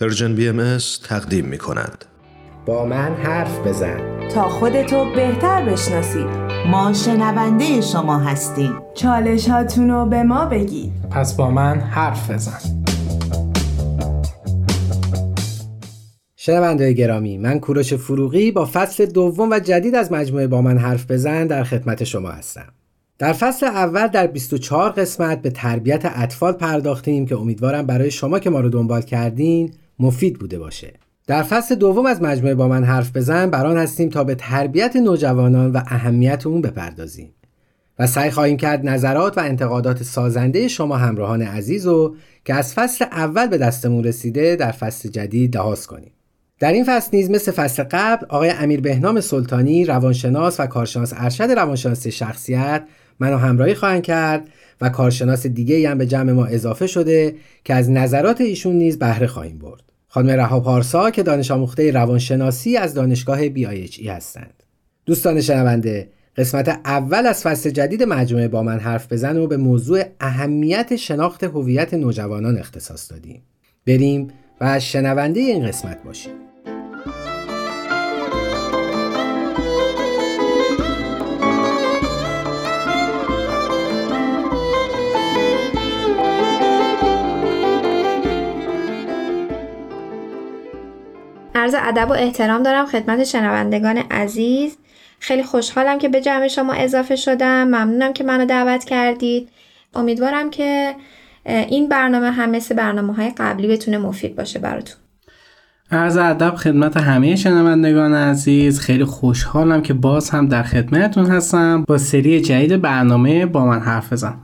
Persian BMS تقدیم می کند. با من حرف بزن. تا خودتو بهتر بشناسید. ما شنونده شما هستیم. چالش هاتونو به ما بگید. پس با من حرف بزن. شنونده گرامی من کوروش فروغی با فصل دوم و جدید از مجموعه با من حرف بزن در خدمت شما هستم. در فصل اول در 24 قسمت به تربیت اطفال پرداختیم که امیدوارم برای شما که ما رو دنبال کردین مفید بوده باشه. در فصل دوم از مجموعه با من حرف بزن بران هستیم تا به تربیت نوجوانان و اهمیت اون بپردازیم و سعی خواهیم کرد نظرات و انتقادات سازنده شما همراهان عزیز و که از فصل اول به دستمون رسیده در فصل جدید لحاظ کنیم. در این فصل نیز مثل فصل قبل آقای امیر بهنام سلطانی روانشناس و کارشناس ارشد روانشناسی شخصیت منو همراهی خواهند کرد و کارشناس دیگه هم به جمع ما اضافه شده که از نظرات ایشون نیز بهره خواهیم برد. خانم رها پارسا که دانش آموخته روانشناسی از دانشگاه بی هستند. دوستان شنونده قسمت اول از فصل جدید مجموعه با من حرف بزن و به موضوع اهمیت شناخت هویت نوجوانان اختصاص دادیم. بریم و شنونده این قسمت باشیم. عرض ادب و احترام دارم خدمت شنوندگان عزیز. خیلی خوشحالم که به جمع شما اضافه شدم. ممنونم که منو دعوت کردید. امیدوارم که این برنامه هم مثل برنامه های قبلی بتونه مفید باشه براتون. عرض ادب خدمت همه شنوندگان عزیز. خیلی خوشحالم که باز هم در خدمتتون هستم. با سری جدید برنامه با من حرف بزن.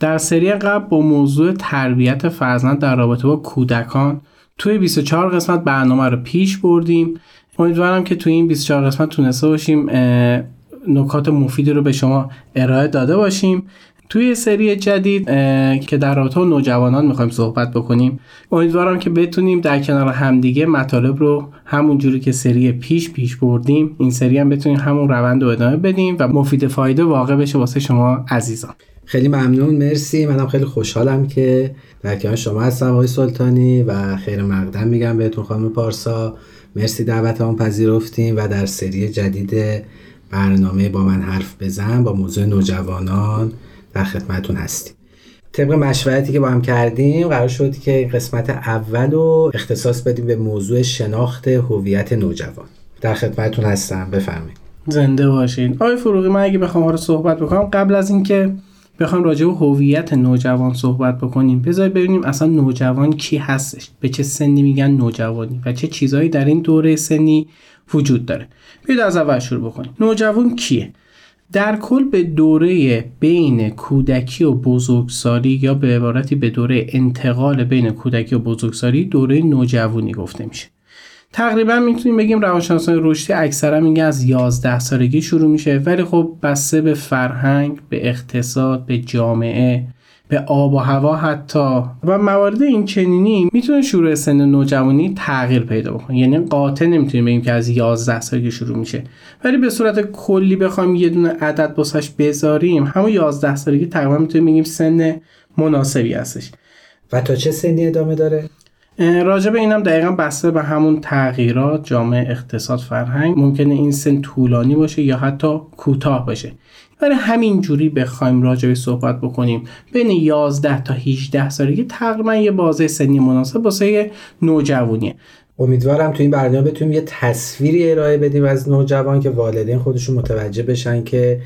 در سری قبل با موضوع تربیت فرزند در رابطه با کودکان توی 24 قسمت برنامه رو پیش بردیم. امیدوارم که توی این 24 قسمت تونسته باشیم نکات مفیدی رو به شما ارائه داده باشیم. توی سری جدید که در رابطه نوجوانان می‌خوایم صحبت بکنیم امیدوارم که بتونیم در کنار همدیگه مطالب رو همون جوری که سری پیش پیش بردیم این سری هم بتونیم همون روند رو ادامه بدیم و مفید فایده واقع بشه واسه شما عزیزان. خیلی ممنون مرسی. منم خیلی خوشحالم که در کنار شما هستم آقای سلطانی و خیر مقدم میگم بهتون خانم پارسا. مرسی دعوت هم پذیرفتیم و در سری جدید برنامه با من حرف بزن با موضوع نوجوانان در خدمتون هستیم. طبق مشورتی که با هم کردیم قرار شد که قسمت اول رو اختصاص بدیم به موضوع شناخت هویت نوجوان. در خدمتون هستم بفرمایید. زنده باشین. آقای فروغی من اگه بخوام رو صحبت بکنم قبل از اینکه بخوام راجع به هویت نوجوان صحبت بکنیم. بذارید ببینیم اصلا نوجوان کی هستش؟ به چه سنی میگن نوجوانی و چه چیزهایی در این دوره سنی وجود داره؟ بیاید از اول شروع بکنیم. نوجوان کیه؟ در کل به دوره بین کودکی و بزرگسالی یا به عبارتی به دوره انتقال بین کودکی و بزرگسالی دوره نوجوانی گفته میشه. تقریبا می‌تونیم بگیم روانشناسان رشدی اکثرا میگه از 11 سالگی شروع میشه ولی خب بسته به فرهنگ به اقتصاد به جامعه به آب و هوا حتی. و موارد این چنینی می‌تونه شروع سن نوجوانی تغییر پیدا بکنه. یعنی قاطع نمی‌تونیم بگیم که از 11 سالگی شروع میشه. ولی به صورت کلی بخوایم یه دونه عدد بسش بذاریم همون 11 سالگی تقریبا می‌تونیم بگیم سن مناسبی هستش. و تا چه سنی ادامه داره؟ راجع به اینم دقیقا بسته به همون تغییرات جامعه اقتصاد فرهنگ. ممکنه این سن طولانی باشه یا حتی کوتاه باشه. برای همین جوری بخوایم راجع به صحبت بکنیم بین 11 تا 18 سالگی تقریبا یه بازه سنی مناسب واسه نوجوانیه. امیدوارم تو این برنامه بتونیم یه تصویری ارائه بدیم از نوجوان که والدین خودشون متوجه بشن که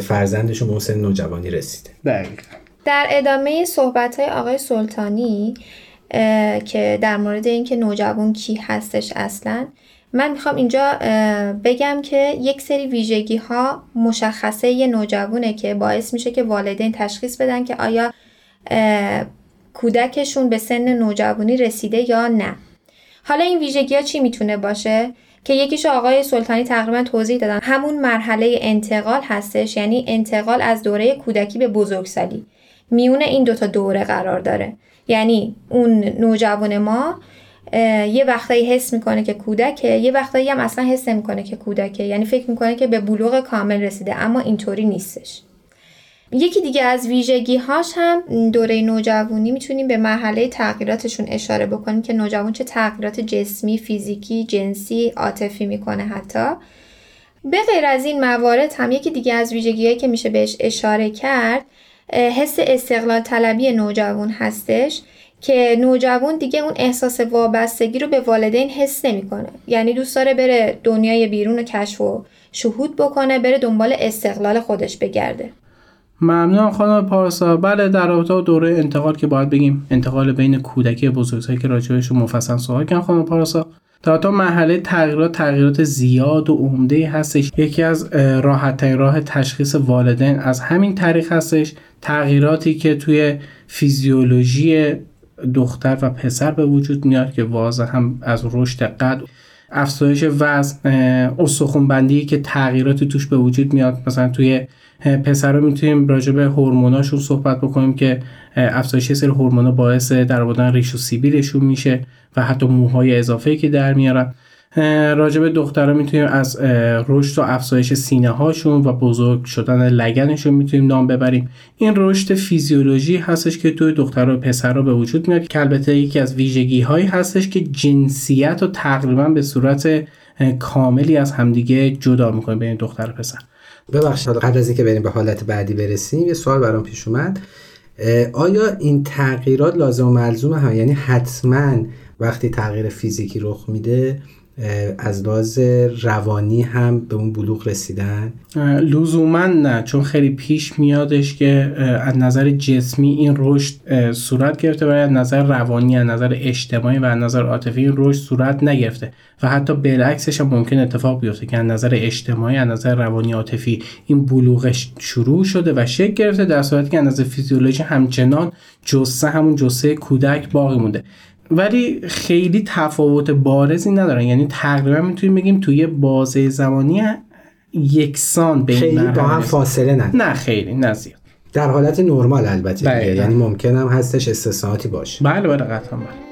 فرزندشون به سن نوجوانی رسیده. دقیقا. در ادامه صحبت های آقای سلطانی که در مورد اینکه نوجوان کی هستش اصلا. من می‌خوام اینجا بگم که یک سری ویژگی ها مشخصه یه نوجوانه که باعث میشه که والدین تشخیص بدن که آیا کودکشون به سن نوجوانی رسیده یا نه. حالا این ویژگی ها چی می‌تونه باشه؟ که یکیشو آقای سلطانی تقریبا توضیح دادن. همون مرحله انتقال هستش یعنی انتقال از دوره کودکی به بزرگسالی. میونه این دوتا دوره قرار داره. یعنی اون نوجوان ما یه وقتایی حس می‌کنه که کودکه یه وقتایی هم اصلا حس نمی‌کنه که کودکه. یعنی فکر می‌کنه که به بلوغ کامل رسیده اما اینطوری نیستش. یکی دیگه از ویژگی هاش هم دوره نوجوانی می‌تونیم به مرحله تغییراتشون اشاره بکنیم که نوجوان چه تغییرات جسمی، فیزیکی، جنسی، عاطفی می‌کنه حتی. به غیر از این موارد هم یکی دیگه از ویژگیهایی که میشه بهش اشاره کرد حس استقلال طلبی نوجوان هستش که نوجوان دیگه اون احساس وابستگی رو به والدین حس نمی‌کنه. یعنی دوست داره بره دنیای بیرون رو کشف و شهود بکنه بره دنبال استقلال خودش بگرده. ممنون خانم پارسا. بله در رابطه دوره انتقال که باید بگیم انتقال بین کودکی بزرگسالی که راجبشون مفصل صحبت کردن خانم پارسا. در تا مرحله تغییرات تغییرات زیاد و عمده هستش. یکی از راحت راه تشخیص والدین از همین طریق هستش. تغییراتی که توی فیزیولوژی دختر و پسر به وجود میاد که واضح هم از رشد قد. افزایش وزن استخون بندی که تغییراتی توش به وجود میاد. مثلا توی پسرا می‌تونیم راجع به هورموناشون صحبت بکنیم که افزایش سری هورمونا باعث در آوردن ریش و سیبیلشون میشه و حتی موهای اضافه که در میارن. راجع به دخترها می‌تونیم از رشد و افزایش سینه هاشون و بزرگ شدن لگنشون می‌تونیم نام ببریم. این رشد فیزیولوژی هستش که توی دخترها و پسرها به وجود میاد که البته یکی از ویژگی هایی هستش که جنسیت رو تقریبا به صورت کاملی از همدیگه جدا می‌کنه بین دختر و پسر. ببخشید قبل از اینکه بریم به حالت بعدی برسیم یه سوال برام پیش اومد. آیا این تغییرات لازم و ملزوم هم یعنی حتما وقتی تغییر فیزیکی رخ میده از لحاظ روانی هم به اون بلوغ رسیدن؟ لزوما نه چون خیلی پیش میادش که از نظر جسمی این رشد صورت گرفته و از نظر روانی از نظر اجتماعی و از نظر عاطفی این رشد صورت نگرفته و حتی بالعکسش هم ممکن اتفاق بیفته که از نظر اجتماعی از نظر روانی عاطفی این بلوغش شروع شده و شکل گرفته در صورتی که از نظر فیزیولوژی همچنان جسه همون جسه کودک باقی مونده. ولی خیلی تفاوت بارزی ندارن. یعنی تقریبا می‌تونیم بگیم توی بازه زمانی یکسان بین خیلی با هم فاصله نه نه خیلی نه در حالت نرمال البته بله. یعنی ممکن هم هستش استثناءاتی باشه. بله بله قطعا بله.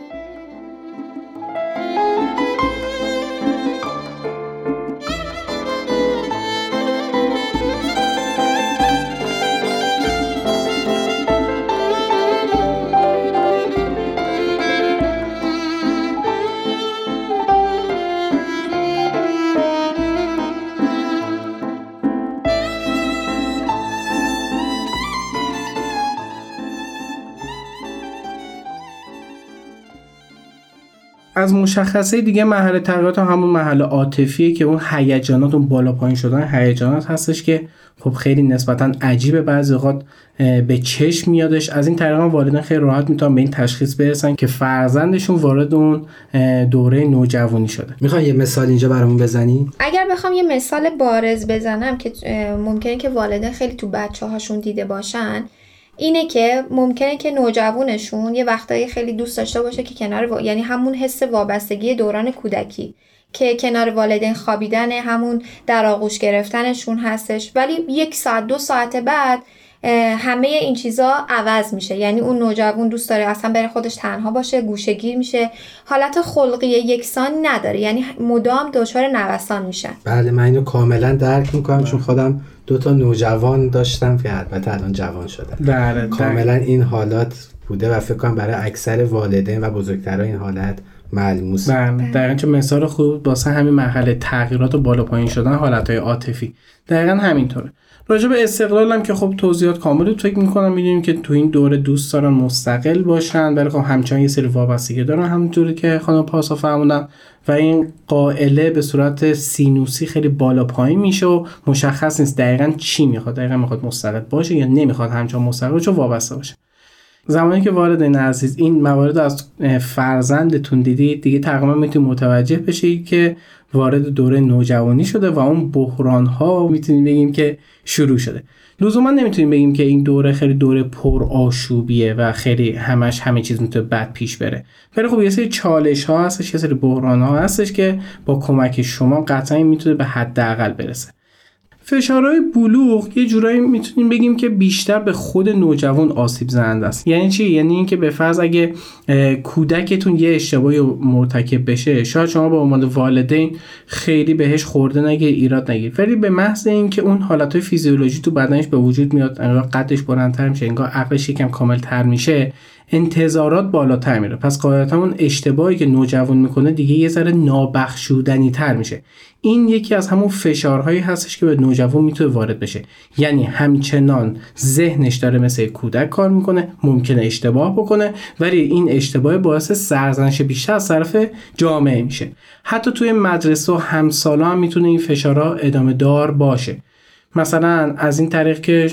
از مشخصه دیگه محل تغییرات همون محل عاطفیه که اون هیجانات اون بالا پایین شدن هیجانات هستش که خب خیلی نسبتا عجیبه. بعضی اوقات به چشم میادش. از این طریق والدین خیلی راحت می‌تونن به این تشخیص برسن که فرزندشون وارد اون دوره نوجوانی شده. می‌خوای یه مثال اینجا برامون بزنی؟ اگر بخوام یه مثال بارز بزنم که ممکنه که والدین خیلی تو بچه هاشون دیده باشن اینه که ممکنه که نوجوانشون یه وقتایی خیلی دوست داشته باشه که کنار یعنی همون حس وابستگی دوران کودکی که کنار والدین خوابیدن همون در آغوش گرفتنشون هستش. ولی یک ساعت دو ساعت بعد همه این چیزا عوض میشه. یعنی اون نوجوان دوست داره اصلا بره خودش تنها باشه گوشگیر میشه. حالت خلقی یکسان نداره. یعنی مدام دچار نوسان میشن. بله من اینو کاملا درک می‌کنم چون خودم دو تا نوجوان داشتم که البته الان جوان شدن بله کاملا این حالات بوده و فکر کنم برای اکثر والدین و بزرگترها این حالت ملموس. بله دقیقا چون مثال خوب واسه همین مرحله تغییرات و بالا پایین شدن حالت های عاطفی. دقیقا همینطوره. راجع به استقلال هم که خب توضیحات کامل فکر می‌کنم می‌دونیم که تو این دوره دوست دارن مستقل باشن ولی خب همچنان یه سری وابستگی دارن همونطوری که خانم پاسا فرمودن و این قائله به صورت سینوسی خیلی بالا پایین میشه و مشخص نیست دقیقا چی می‌خواد دقیقا می‌خواد مستقل باشه یا نمی‌خواد همچنان مستقل باشه وابسته باشه. زمانی که وارد این عزیز این موارد از فرزندتون دیدید دیگه تقریبا می‌تونید متوجه بشید که وارد دوره نوجوانی شده و اون بحران ها می‌تونیم بگیم که شروع شده. لزوما نمی‌تونیم بگیم که این دوره خیلی دوره پر آشوبیه و خیلی همش همه چیز می‌تونه بد پیش بره. ولی خب یه سری چالش ها هستش یه سری بحران ها هستش که با کمک شما قطعا می‌تونه به حداقل برسه. فشارهای بلوغ یه جورایی می‌تونیم بگیم که بیشتر به خود نوجوان آسیب زننده است. یعنی چی؟ یعنی اینکه به فرض اگه کودکتون یه اشتباهی مرتکب بشه شاید شما به عنوان والدین خیلی بهش خورده نگیر ایراد نگیر ولی به محض اینکه اون حالتهای فیزیولوژی تو بدنش به وجود میاد انگار قدش بلندتر میشه انگار عقلش یکم کاملتر میشه انتظارات بالاتر میره. پس قاعدتا اون اشتباهی که نوجوان می‌کنه دیگه یه ذره نابخشودنی تر میشه. این یکی از همون فشارهایی هستش که به نوجوان می‌تونه وارد بشه. یعنی همچنان ذهنش داره مثل کودک کار می‌کنه ممکنه اشتباه بکنه ولی این اشتباه باعث سرزنش بیشتر از طرف جامعه میشه. حتی توی مدرسه و همسالا هم می‌تونه این فشارها ادامه دار باشه. مثلا از این طریق که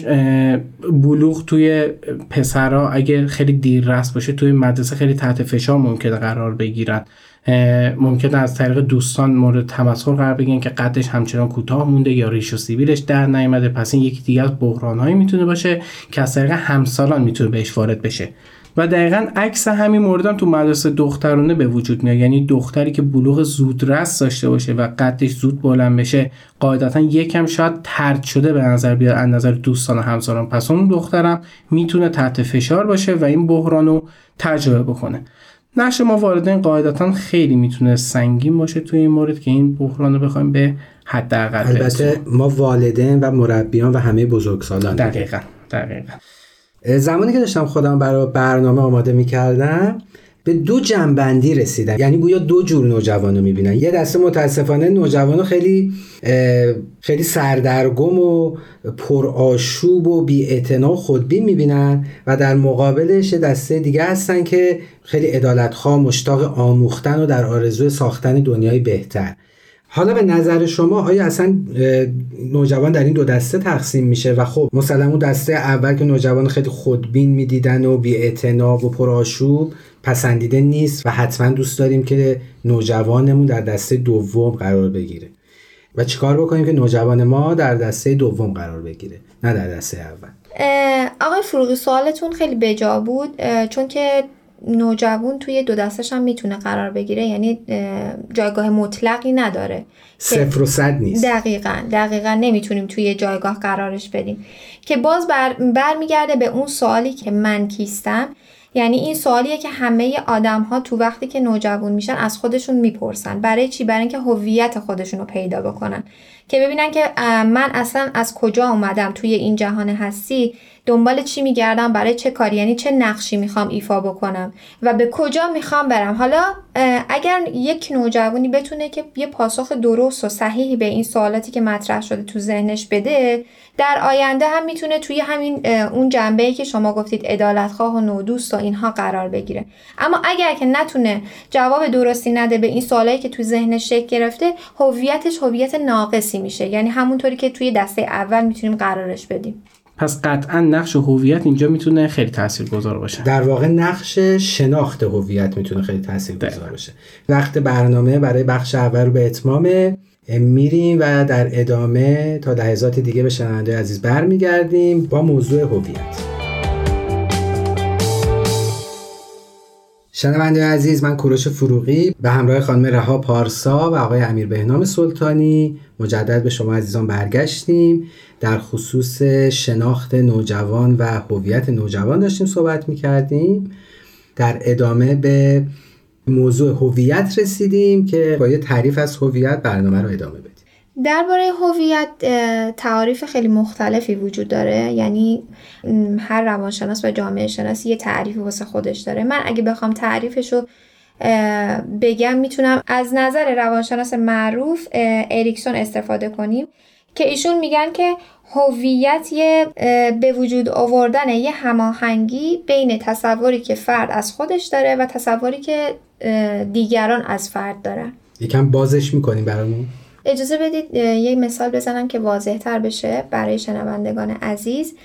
بلوغ توی پسرها اگه خیلی دیر رست باشه توی مدرسه خیلی تحت فشار ممکنه قرار بگیرن. ممکنه از طریق دوستان مورد تمسخر قرار بگیرن که قدش همچنان کوتاه مونده یا ریش و سیبیلش در نیامده. پس این یکی دیگه از بحرانهایی می‌تونه باشه که از طریق همسالان می‌تونه بهش وارد بشه. و دقیقا عکس همین موردم تو مدرسه دخترانه به وجود میاد. یعنی دختری که بلوغ زودرس داشته باشه و قدش زود بلند بشه قاعدتا یکم شاید ترد شده به نظر بیاد از نظر دوستان و همسران. پس اون دخترم می‌تونه تحت فشار باشه و این بحران رو تجربه بکنه. نقش ما والدین قاعدتا خیلی می‌تونه سنگین باشه توی این مورد که این بحران رو بخوایم به حداقل البته ما والدین و مربیان و همه بزرگسالان. دقیقا دقیقا. زمانی که داشتم خودم برای برنامه آماده می‌کردم به دو جنبندی رسیدم. یعنی گویا دو جور نوجوان رو می‌بینن. یه دسته متاسفانه نوجوان خیلی خیلی سردرگم و پرآشوب و بی و خودبین می‌بینن و در مقابلش دسته دیگه هستن که خیلی ادالتخواه مشتاق آموختن و در آرزوی ساختن دنیای بهتر. حالا به نظر شما آیا اصلا نوجوان در این دو دسته تقسیم میشه؟ و خب مثلا اون دسته اول که نوجوان خیلی خودبین می‌دیدن و بی و پرآشوب پسندیده نیست و حتما دوست داریم که نوجوانمون در دسته دوم قرار بگیره. و چیکار بکنیم که نوجوان ما در دسته دوم قرار بگیره نه در دسته اول؟ آقای فروغی سوالتون خیلی بجا بود چون که نوجوان توی دو دستش هم می‌تونه قرار بگیره. یعنی جایگاه مطلقی نداره. صفر و صد نیست. دقیقا دقیقا نمی‌تونیم توی جایگاه قرارش بدیم. که باز بر برمیگرده به اون سوالی که من کیستم. یعنی این سوالیه که همه آدم ها تو وقتی که نوجوان میشن از خودشون می‌پرسن. برای چی؟ برای اینکه هویت خودشون رو پیدا بکنن. که ببینن که من اصلا از کجا اومدم توی این جهان هستی؟ دنبال چی میگردم؟ برای چه کاری؟ یعنی چه نقشی می‌خوام ایفا بکنم؟ و به کجا می‌خوام برم؟ حالا اگر یک نوجوانی بتونه که یه پاسخ درست و صحیحی به این سوالاتی که مطرح شده تو ذهنش بده در آینده هم می‌تونه توی همین اون جنبه که شما گفتید عدالتخواه و نودوست و اینها قرار بگیره. اما اگر که نتونه جواب درستی نده به این سوالایی که تو ذهنش شکل گرفته هویتش هویت ناقصی میشه. یعنی همونطوری که توی دسته اول می‌تونیم قرارش بدیم. پس قطعا نقش هویت اینجا می‌تونه خیلی تاثیرگذار باشه. در واقع نقش شناخت هویت می‌تونه خیلی تاثیرگذار باشه. وقت برنامه برای بخش اول رو به اتمام میریم و در ادامه تا لحظات دیگه به شنونده عزیز برمیگردیم با موضوع هویت. شنونده عزیز من کوروش فروغی به همراه خانم رها پارسا و آقای امیر بهنام سلطانی مجدد به شما عزیزان برگشتیم. در خصوص شناخت نوجوان و هویت نوجوان داشتیم صحبت می‌کردیم. در ادامه به موضوع هویت رسیدیم که با یه تعریف از هویت برنامه رو ادامه بدیم. درباره هویت تعاریف خیلی مختلفی وجود داره. یعنی هر روانشناس و جامعه شناس یه تعریفی واسه خودش داره. من اگه بخوام تعریفش رو بگم می‌تونم از نظر روانشناس معروف اریکسون استفاده کنیم. که ایشون میگن که هویت یه به وجود آوردن یه هماهنگی بین تصوری که فرد از خودش داره و تصوری که دیگران از فرد دارن. یکم بازش می‌کنیم برامون. اجازه بدید یه مثال بزنم که واضح تر بشه برای شنوندگان عزیز.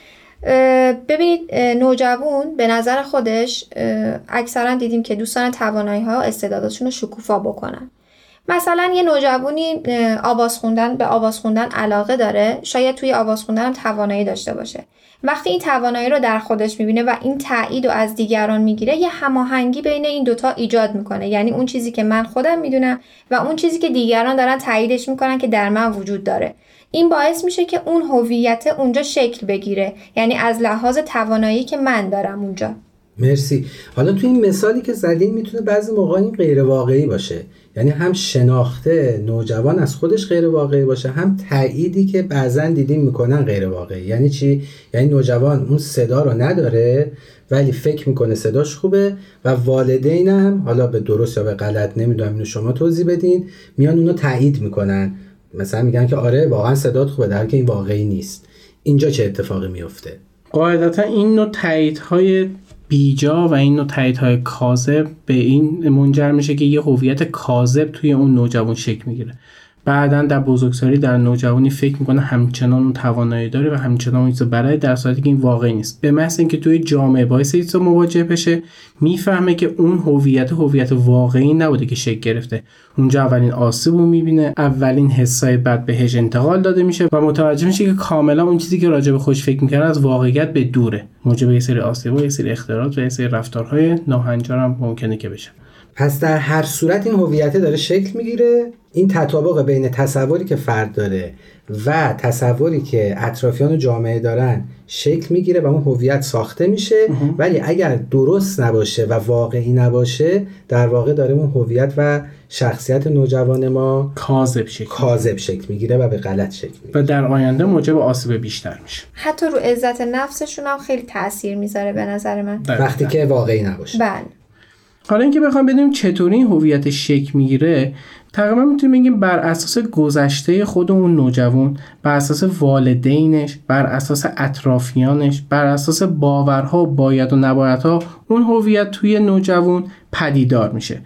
ببینید نوجوان به نظر خودش اکثرا دیدیم که دوستان توانایی ها استعداداتشون رو شکوفا بکنن. مثلا یه نوجوانی آواز خوندن به آواز خوندن علاقه داره شاید توی آواز خوندن هم توانایی داشته باشه. وقتی این توانایی رو در خودش می‌بینه و این تایید رو از دیگران می‌گیره یه هماهنگی بین این دوتا ایجاد می‌کنه. یعنی اون چیزی که من خودم می‌دونم و اون چیزی که دیگران دارن تاییدش می‌کنن که در من وجود داره. این باعث میشه که اون هویت اونجا شکل بگیره. یعنی از لحاظ توانایی که من دارم اونجا. مرسی. حالا تو این مثالی که زدین می‌تونه بعضی موقع این غیر واقعی باشه. یعنی هم شناخته نوجوان از خودش غیر واقعی باشه هم تأییدی که بعضا دیدیم می‌کنن غیر واقعی یعنی چی؟ یعنی نوجوان اون صدا رو نداره ولی فکر می‌کنه صداش خوبه و والدینم حالا به درست یا به غلط نمی‌دونم اینو شما توضیح بدین میان اونو تایید می‌کنن. مثلا میگن که آره واقعا صدات خوبه در که این واقعی نیست. اینجا چه اتفاقی میفته قاعدتا این نوع تاییدهای بیجا و این نوع تاییدهای کاذب به این منجر میشه که یه هویت کاذب توی اون نوجوان شکل می‌گیره. بعدا در بزرگسالی در نوجوانی فکر می‌کنه همچنان اون توانایی داره و همچنان اون برای در صورتی که این واقعی نیست. به محض اینکه توی جامعه باعث ایسا مواجه بشه می‌فهمه که اون هویت هویت واقعی نبوده که شکل گرفته. اونجا اولین آسیب رو می‌بینه اولین حسای بد بهش انتقال داده میشه و متوجه میشه که کاملا اون چیزی که راجع به خودش فکر می‌کنه از واقعیت به دوره. موجب یه سری آسیب و یه سری اختلالات و یه سری رفتارهای ناهنجار هم ممکنه که بشه. پس در هر صورت این هویت داره شکل می‌گیره. این تطابق بین تصوری که فرد داره و تصوری که اطرافیان و جامعه دارن شکل می‌گیره و اون هویت ساخته میشه. ولی اگر درست نباشه و واقعی نباشه در واقع داره اون هویت و شخصیت نوجوان ما کاذب شکل کاذب شکل می‌گیره و به غلط شکل می‌گیره. و در آینده موجب آسیب بیشتر میشه. حتی رو عزت نفسشون هم خیلی تاثیر می‌ذاره به نظر من. وقتی که واقعی نباشه. بله. حالا اینکه بخوام بدونیم چطوری این هویت شکل می‌گیره تقریبا می‌تونیم بگیم بر اساس گذشته خود اون نوجوان بر اساس والدینش بر اساس اطرافیانش بر اساس باورها باید و نبایدها اون هویت توی نوجوان پدیدار میشه.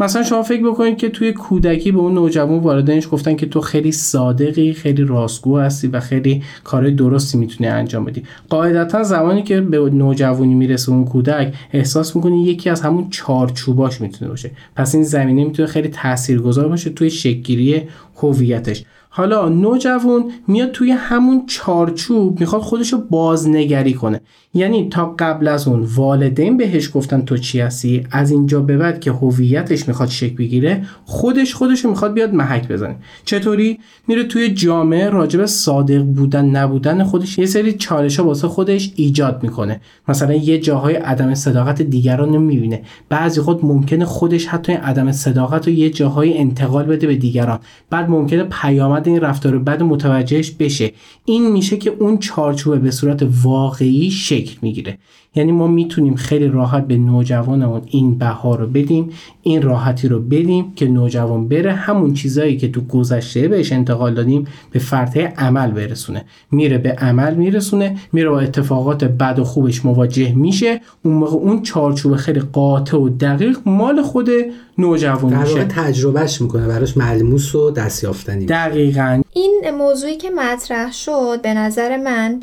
مثلا شما فکر بکنید که توی کودکی به اون نوجوان والدینش گفتن که تو خیلی صادقی خیلی راستگو هستی و خیلی کار درستی می‌تونی انجام بدی. قاعدتا زمانی که به نوجوانی می‌رسه اون کودک احساس می‌کنی یکی از همون چارچوباش می‌تونه باشه. پس این زمینه می‌تونه خیلی تاثیرگذار باشه توی شکلگیری هویتش. حالا نوجوان میاد توی همون چارچوب می‌خواد خودشو بازنگری کنه. یعنی تا قبل از اون والدین بهش گفتن تو چی هستی؟ از اینجا به بعد که هویتش می‌خواد شکل بگیره خودش خودشو می‌خواد بیاد محک بزنه. چطوری؟ میره توی جامعه راجب صادق بودن نبودن خودش یه سری چالش ها واسه خودش ایجاد می‌کنه. مثلا یه جاهای عدم صداقت دیگران رو می‌بینه بعضی خود ممکنه خودش حتی عدم صداقت رو یه جاهای انتقال بده به دیگران. بعد ممکنه پیامد این رفتار بعد متوجهش بشه. این میشه که اون چارچوبه به صورت واقعی شکل می‌گیره. یعنی ما می‌تونیم خیلی راحت به نوجوانمون این بها رو بدیم این راحتی رو بدیم که نوجوان بره همون چیزایی که تو گذشته بهش انتقال دادیم به فرطه عمل برسونه. میره به عمل میرسونه میره با اتفاقات بد و خوبش مواجه میشه. اون موقع اون چارچوب خیلی قاطع و دقیق مال خود نوجوان در میشه. واقع تجربهش می‌کنه براش ملموس و دستیافتنی دقیقا. این موضوعی که مطرح شد به نظر من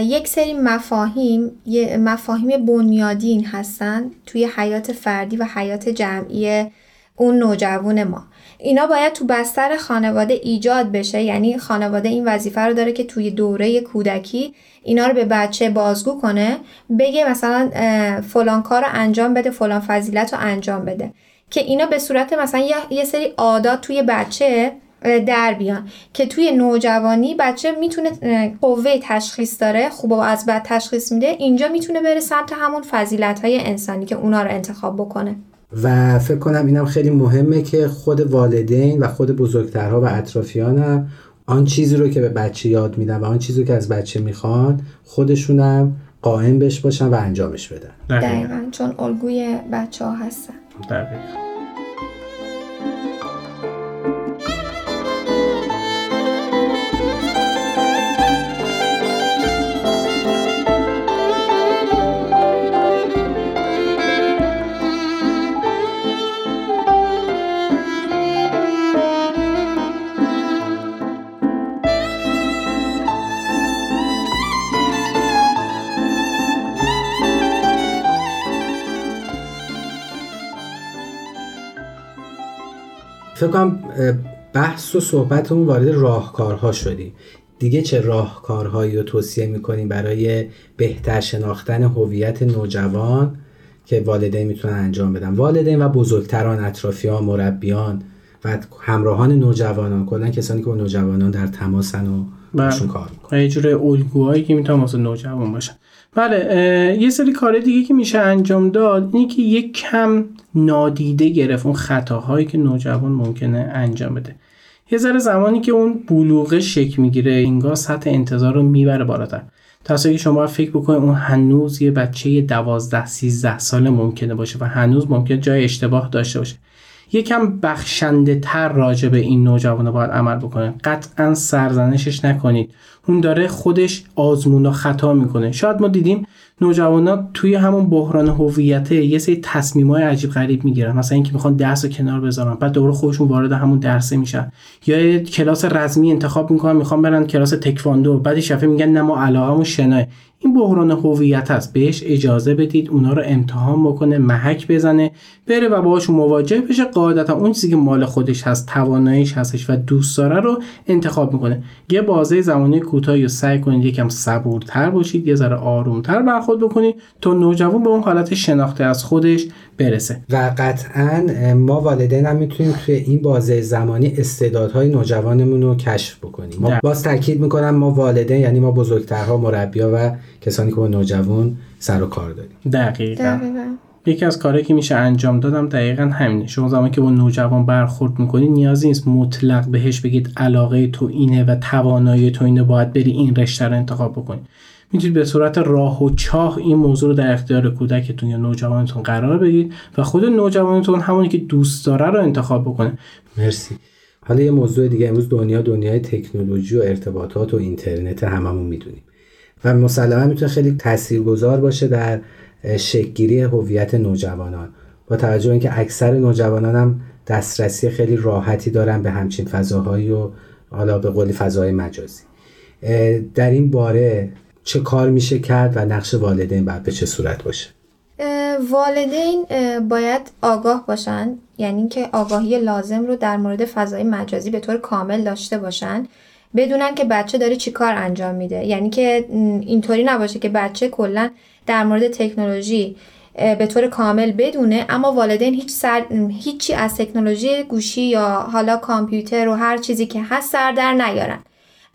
یک سری مفاهیم مفاهیم بنیادین هستن توی حیات فردی و حیات جمعی اون نوجوان ما. اینا باید تو بستر خانواده ایجاد بشه یعنی خانواده این وظیفه رو داره که توی دوره کودکی اینا رو به بچه بازگو کنه بگه مثلا فلان کار رو انجام بده فلان فضیلت رو انجام بده. که اینا به صورت مثلا یه, سری عادات توی بچه در بیان. که توی نوجوانی بچه می‌تونه قوه تشخیص داره خوب و از بد تشخیص میده اینجا می‌تونه بره سمت همون فضیلت های انسانی که اونا رو انتخاب بکنه. و فکر کنم اینم خیلی مهمه که خود والدین و خود بزرگترها و اطرافیانم آن چیزی رو که به بچه یاد میدن و آن چیزی رو که از بچه می‌خوان خودشونم قائم بهش باشن و انجامش بدن. دقیقا. دقیقا چون الگوی بچه ها هستن. دقیقا. بحث و صحبتمون وارد راهکارها شدیم. دیگه چه راهکارهایی رو توصیه می‌کنیم برای بهتر شناختن هویت نوجوان که والدین می‌تونن انجام بدن؟ والدین و بزرگتران اطرافیان مربیان و همراهان نوجوانان. کلا کسانی که با نوجوانان در تماسن و باشون کار می‌کنن. یه جور الگوهایی که می‌تونن واسه نوجوان باشن. بله یه سری کار دیگه که میشه انجام داد اینه که یک کم نادیده گرفت اون خطاهایی که نوجوان ممکنه انجام بده. یه ذره زمانی که اون بلوغه شک می‌گیره اینگاه سطح انتظار رو می‌بره بالاتر. تا که شما فکر بکنید اون هنوز یه بچه 12 13 ساله ممکنه باشه و هنوز ممکنه جای اشتباه داشته باشه. یکم بخشنده تر راجع به این نوجوانه باید عمل بکنه. قطعا سرزنشش نکنید. اون داره خودش آزمون و خطا می‌کنه. شاید ما دیدیم نوجوانا توی همون بحران هویت یه سری تصمیمای عجیب غریب می‌گیرن. مثلا اینکه می‌خوان درس رو کنار بذارن بعد دوباره خودشون وارد همون درسه میشن. یا یه کلاس رزمی انتخاب می‌کنن می‌خوان برن کلاس تکواندو. بعد شفه میگن نه ما علاقمون شناه. این بحران هویت است. بهش اجازه بدید اونا رو امتحان بکنه محک بزنه بره و باهاشون مواجه بشه. قاعدتا اون چیزی که مال خودش هست تواناییش هستش و دوست داره رو انتخاب می‌کنه. یه بازه زمانی کوتاهی رو سعی کنید یکم صبورتر باشید یه ذره آرومتر برخورد بکنید تا نوجوان به اون حالت شناخته از خودش برسه. و قطعا ما والدین هم می‌تونیم توی این بازه زمانی استعدادهای نوجوانمون رو کشف بکنیم. ما باز تاکید می‌کنم ما والدین یعنی ما بزرگترها مربیا و کسانی که با نوجوان سر و کار داریم. دقیقا, یکی از کارهایی که میشه انجام دادم دقیقا همینه. شما زمانی که با نوجوان برخورد می‌کنید نیازی نیست مطلق بهش بگید علاقه تو اینه و توانایی تو اینه باید بری این رشته رو انتخاب بکنی. می‌تونید به صورت راه و چاه این موضوع رو در اختیار کودکتون یا نوجوانتون قرار بدید و خود نوجوانتون همونی که دوست داره رو انتخاب بکنه. مرسی. حالا یه موضوع دیگه امروز دنیا دنیای تکنولوژی و ارتباطات و اینترنت هممون می‌دونیم. و مسلما می‌تونه خیلی تاثیرگذار باشه در شکلگیری هویت نوجوانان. با توجه اینکه اکثر نوجوانان هم دسترسی خیلی راحتی دارن به همچین فضاهایی و حالا به قولی فضاهای مجازی. در این باره چه کار میشه کرد و نقش والدین باید به چه صورت باشه؟ والدین باید آگاه باشن. یعنی که آگاهی لازم رو در مورد فضای مجازی به طور کامل داشته باشن. بدونن که بچه داره چی کار انجام میده. یعنی که اینطوری نباشه که بچه کلا در مورد تکنولوژی به طور کامل بدونه اما والدین هیچ سر... هیچی از تکنولوژی گوشی یا حالا کامپیوتر و هر چیزی که هست سر در نیارن.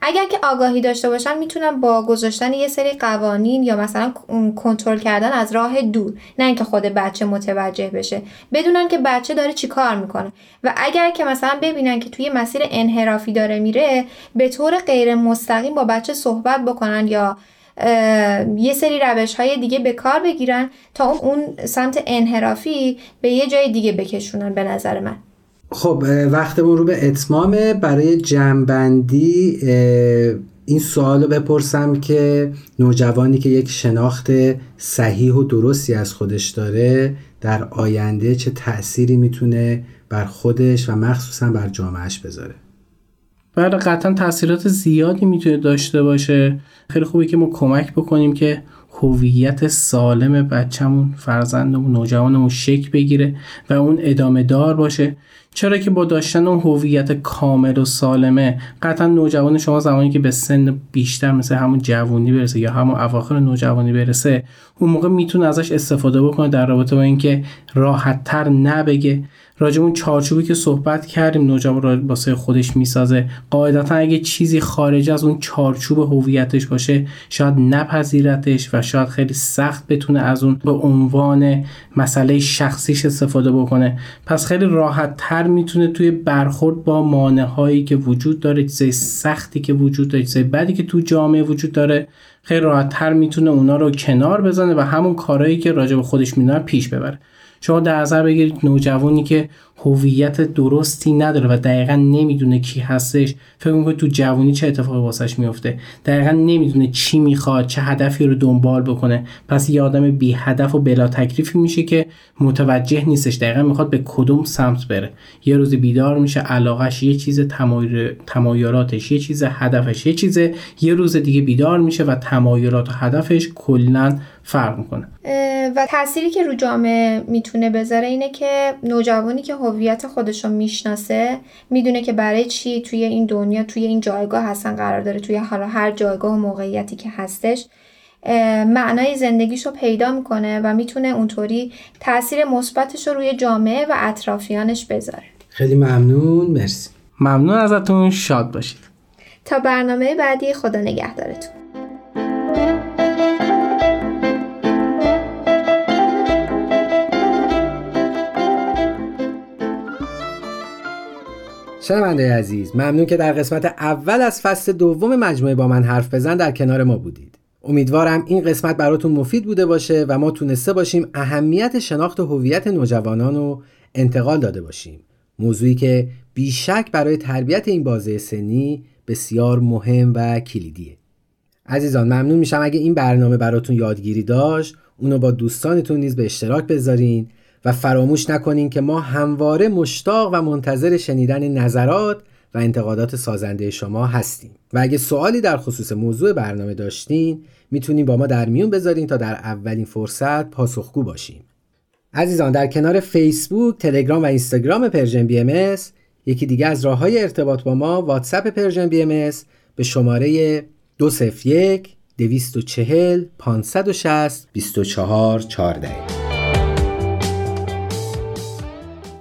اگر که آگاهی داشته باشن می‌تونن با گذاشتن یه سری قوانین یا مثلا کنترل کردن از راه دور نه اینکه خود بچه متوجه بشه. بدونن که بچه داره چی کار می‌کنه. و اگر که مثلا ببینن که توی مسیر انحرافی داره میره به طور غیر مستقیم با بچه صحبت بکنن یا یه سری روش های دیگه به کار بگیرن تا اون سمت انحرافی به یه جای دیگه بکشونن به نظر من. خب وقتمون رو به اتمامه برای جمعبندی این سوال رو بپرسم که نوجوانی که یک شناخت صحیح و درستی از خودش داره در آینده چه تأثیری می‌تونه بر خودش و مخصوصا بر جامعهش بذاره؟ بله قطعا تاثیرات زیادی می‌تونه داشته باشه. خیلی خوبه که ما کمک بکنیم که هویت سالم بچهمون فرزندمون نوجوانمون شک بگیره و اون ادامه دار باشه. چرا که با داشتن اون هویت کامل و سالمه قطعا نوجوان شما زمانی که به سن بیشتر مثل همون جوانی برسه یا همون اواخر نوجوانی برسه اون موقع می‌تونه ازش استفاده بکنه در رابطه با اینکه راحت تر نبگه. راجع اون چارچوبی که صحبت کردیم نوجوان را واسه خودش می‌سازه. قاعدتا اگه چیزی خارج از اون چارچوب هویتش باشه شاید نپذیرتش و شاید خیلی سخت بتونه از اون به عنوان مسئله شخصیش استفاده بکنه. پس خیلی راحت تر می‌تونه توی برخورد با مانع هایی که وجود داره چیزای سختی که وجود داره چیزای بدی که تو جامعه وجود داره خیلی راحت تر می‌تونه اونا رو کنار بزنه و همون کارهایی که راجع به خودش می‌دونه پیش ببره. شما در نظر بگیرید نوجوانی که هویت درستی نداره و دقیقا نمی‌دونه کی هستش. فکر می‌کنه تو جوانی چه اتفاقی واسش میفته دقیقا نمی‌دونه چی می‌خواد چه هدفی رو دنبال بکنه. پس یه آدم بی هدف و بلا تکلیفی میشه که متوجه نیستش دقیقا می‌خواد به کدوم سمت بره. یه روزی بیدار میشه علاقش یه چیز تمایلاتش یه چیز هدفش یه چیز یه روز دیگه بیدار میشه و تمایلات و هدفش کلا فرق می‌کنه. و تأثیری که رو جامعه می‌تونه بذاره اینه که نوجوانی که هویت خودش رو می‌شناسه می‌دونه که برای چی توی این دنیا توی این جایگاه هستن قرار داره توی حالا هر جایگاه و موقعیتی که هستش معنای زندگیش رو پیدا می‌کنه و می‌تونه اونطوری تاثیر مثبتش رو روی جامعه و اطرافیانش بذاره. خیلی ممنون. مرسی. ممنون ازتون. شاد باشید. تا برنامه بعدی خدا نگهدارتون. شنونده عزیز ممنون که در قسمت اول از فصل دوم مجموعه با من حرف بزن در کنار ما بودید. امیدوارم این قسمت براتون مفید بوده باشه و ما تونسته باشیم اهمیت شناخت هویت نوجوانان رو انتقال داده باشیم. موضوعی که بیشک برای تربیت این بازه سنی بسیار مهم و کلیدیه. عزیزان ممنون میشم اگه این برنامه براتون یادگیری داشت اونو با دوستانتون نیز به اشتراک بذارین و فراموش نکنین که ما همواره مشتاق و منتظر شنیدن نظرات و انتقادات سازنده شما هستیم. و اگه سوالی در خصوص موضوع برنامه داشتین می‌تونین با ما در میون بذارین تا در اولین فرصت پاسخگو باشیم. عزیزان در کنار فیسبوک، تلگرام و اینستاگرام Persian BMS یکی دیگه از راه های ارتباط با ما واتساپ Persian BMS به شماره 201 240 560 24 14